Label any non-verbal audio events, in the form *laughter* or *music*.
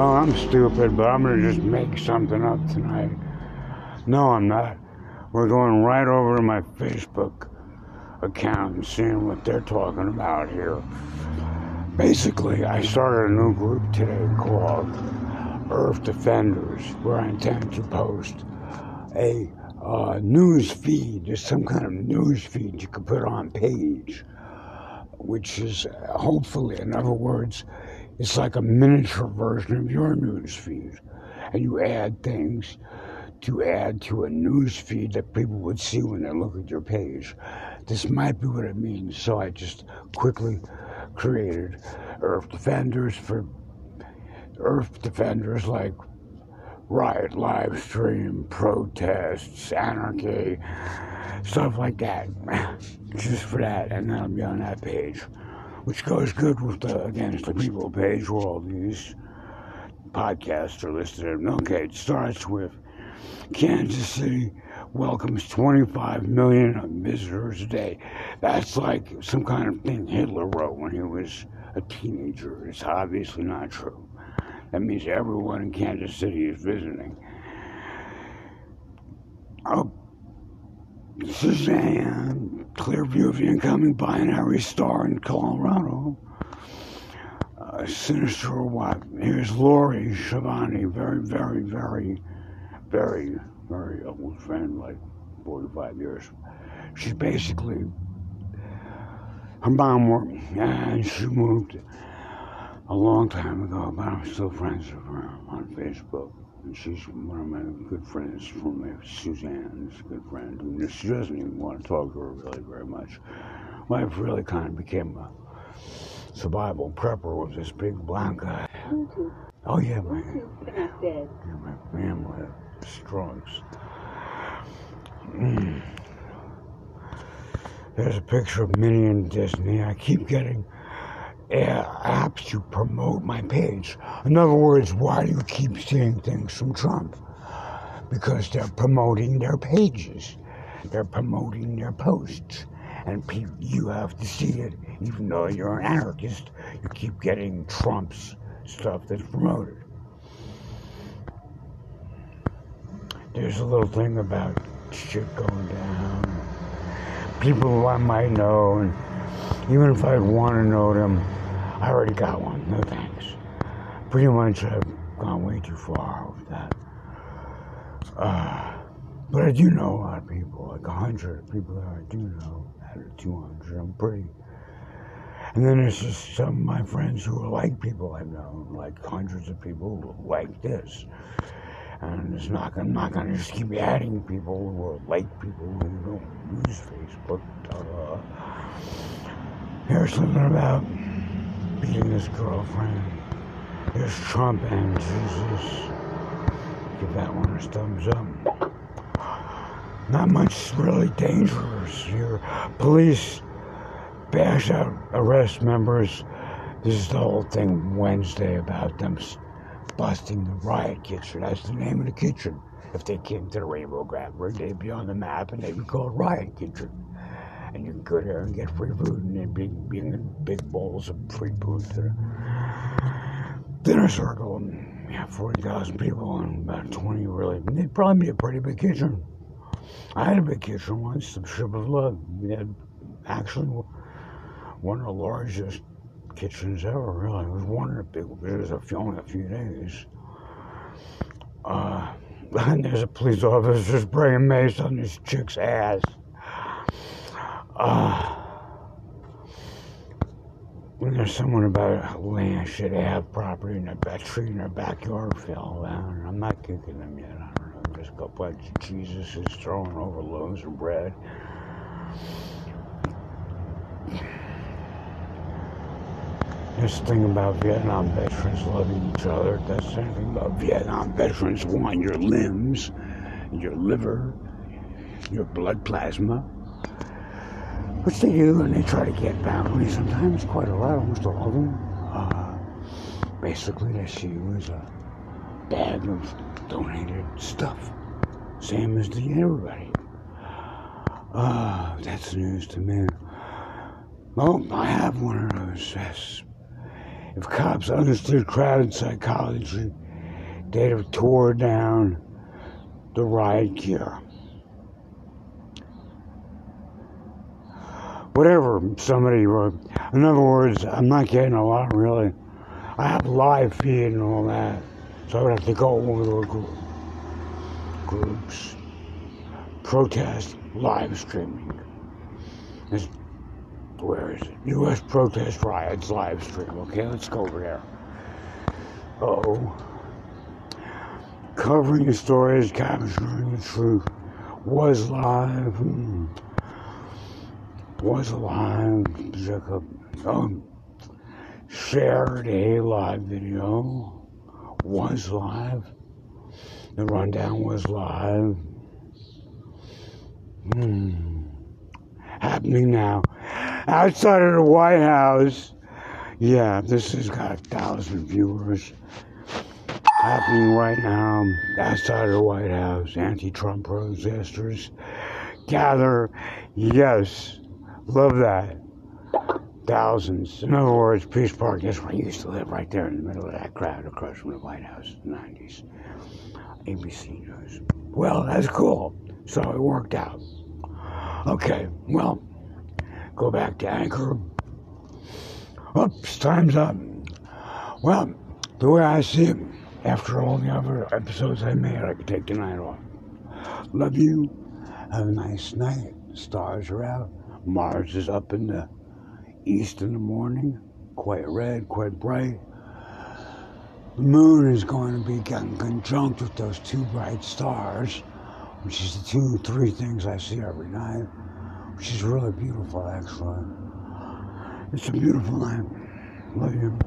well, I'm stupid, but I'm gonna just make something up tonight. No, I'm not. We're going right over to my Facebook account and seeing what they're talking about here. Basically, I started a new group today called Earth Defenders, where I intend to post a uh, news feed. There's some kind of news feed you can put on page, which is hopefully, in other words, it's like a miniature version of your news feed. And you add things to add to a news feed that people would see when they look at your page. This might be what it means. So I just quickly created Earth Defenders for Earth Defenders like riot, live stream, protests, anarchy, stuff like that. *laughs* Just for that, and then I'll be on that page, which goes good with the Against the People page where all these podcasts are listed. Okay, it starts with Kansas City welcomes 25 million visitors a day. That's like some kind of thing Hitler wrote when he was a teenager. It's obviously not true. That means everyone in Kansas City is visiting. Oh, Suzanne, clear view of the incoming binary star in Colorado. Uh, sinister or what? Here's Lori Shabani, very, very, very, very, very old friend, like 45 years. She's basically, her mom worked, and she moved a long time ago, but I'm still friends with her on Facebook. And she's one of my good friends from there. Suzanne is a good friend. And she doesn't even want to talk to her really very much. My wife really kind of became a survival prepper with this big black guy. Oh yeah, my, yeah, my family strokes. Mm. There's a picture of Minnie and Disney. I keep getting apps to promote my page. In other words, why do you keep seeing things from Trump? Because they're promoting their pages, they're promoting their posts, and pe- you have to see it. Even though you're an anarchist, you keep getting Trump's stuff that's promoted. There's a little thing about shit going down, people I might know, and even if I'd want to know them, I already got one. No thanks. Pretty much I've gone way too far with that. Uh, but I do know a lot of people, like a hundred people that I do know out of 200. I'm pretty. And then there's just some of my friends who are like people I've known, like hundreds of people who like this. And it's not, I'm not going to just keep adding people who are like people who don't use Facebook. Uh, here's something about beating his girlfriend. There's Trump and Jesus. Give that one a thumbs up. Not much really dangerous here. Police bash out arrest members. This is the whole thing Wednesday about them busting the riot kitchen. That's the name of the kitchen. If they came to the Rainbow Grapper, they'd be on the map and they'd be called Riot Kitchen and you go there and get free food and then big, big, big bowls of free food to the dinner circle. And we have 40,000 people and about 20 really. It'd probably be a pretty big kitchen. I had a big kitchen once, the Ship of Love. We had actually one of the largest kitchens ever, really. It was one of the big, it was a few, only a few days. Uh, *laughs* and there's a police officer spraying mace on this chick's ass. Uh, when there's someone about land should have property in their tree in their backyard fell. I'm not kicking them yet. I don't know. Just a bunch of Jesus is throwing over loaves of bread. This thing about Vietnam veterans loving each other, that's anything about Vietnam veterans want your limbs, your liver, your blood plasma which they do, and they try to get bounty. Sometimes quite a lot, almost all of them. Uh, basically, they see you as a bag of donated stuff, same as the everybody. Uh, that's news to me. Well, I have one of those. Yes. If cops understood crowd psychology, they'd have tore down the riot gear. Whatever somebody wrote. In other words, I'm not getting a lot really. I have live feed and all that, so I would have to go over the group, groups, protest, live streaming. It's, where is it? U.S. protest riots live stream. Okay, let's go over there. Oh, covering the stories, capturing the truth was live. Hmm. Was live. Oh, shared a live video. Was live. The rundown was live. Hmm. Happening now. Outside of the White House. Yeah, this has got a thousand viewers. Happening right now outside of the White House. Anti Trump protesters gather. Yes, love that. Thousands. In other words, Peace Park, that's where I used to live, right there in the middle of that crowd across from the White House in the 90s. ABC News. Well, that's cool. So it worked out. Okay, well, go back to Anchor. Oops, time's up. Well, the way I see it, after all the other episodes I made, I could take the night off. Love you. Have a nice night. Stars are out. Mars is up in the east in the morning, quite red, quite bright. The moon is going to be getting conjunct with those two bright stars, which is the two, three things I see every night, which is really beautiful, actually. It's a beautiful night. Love you.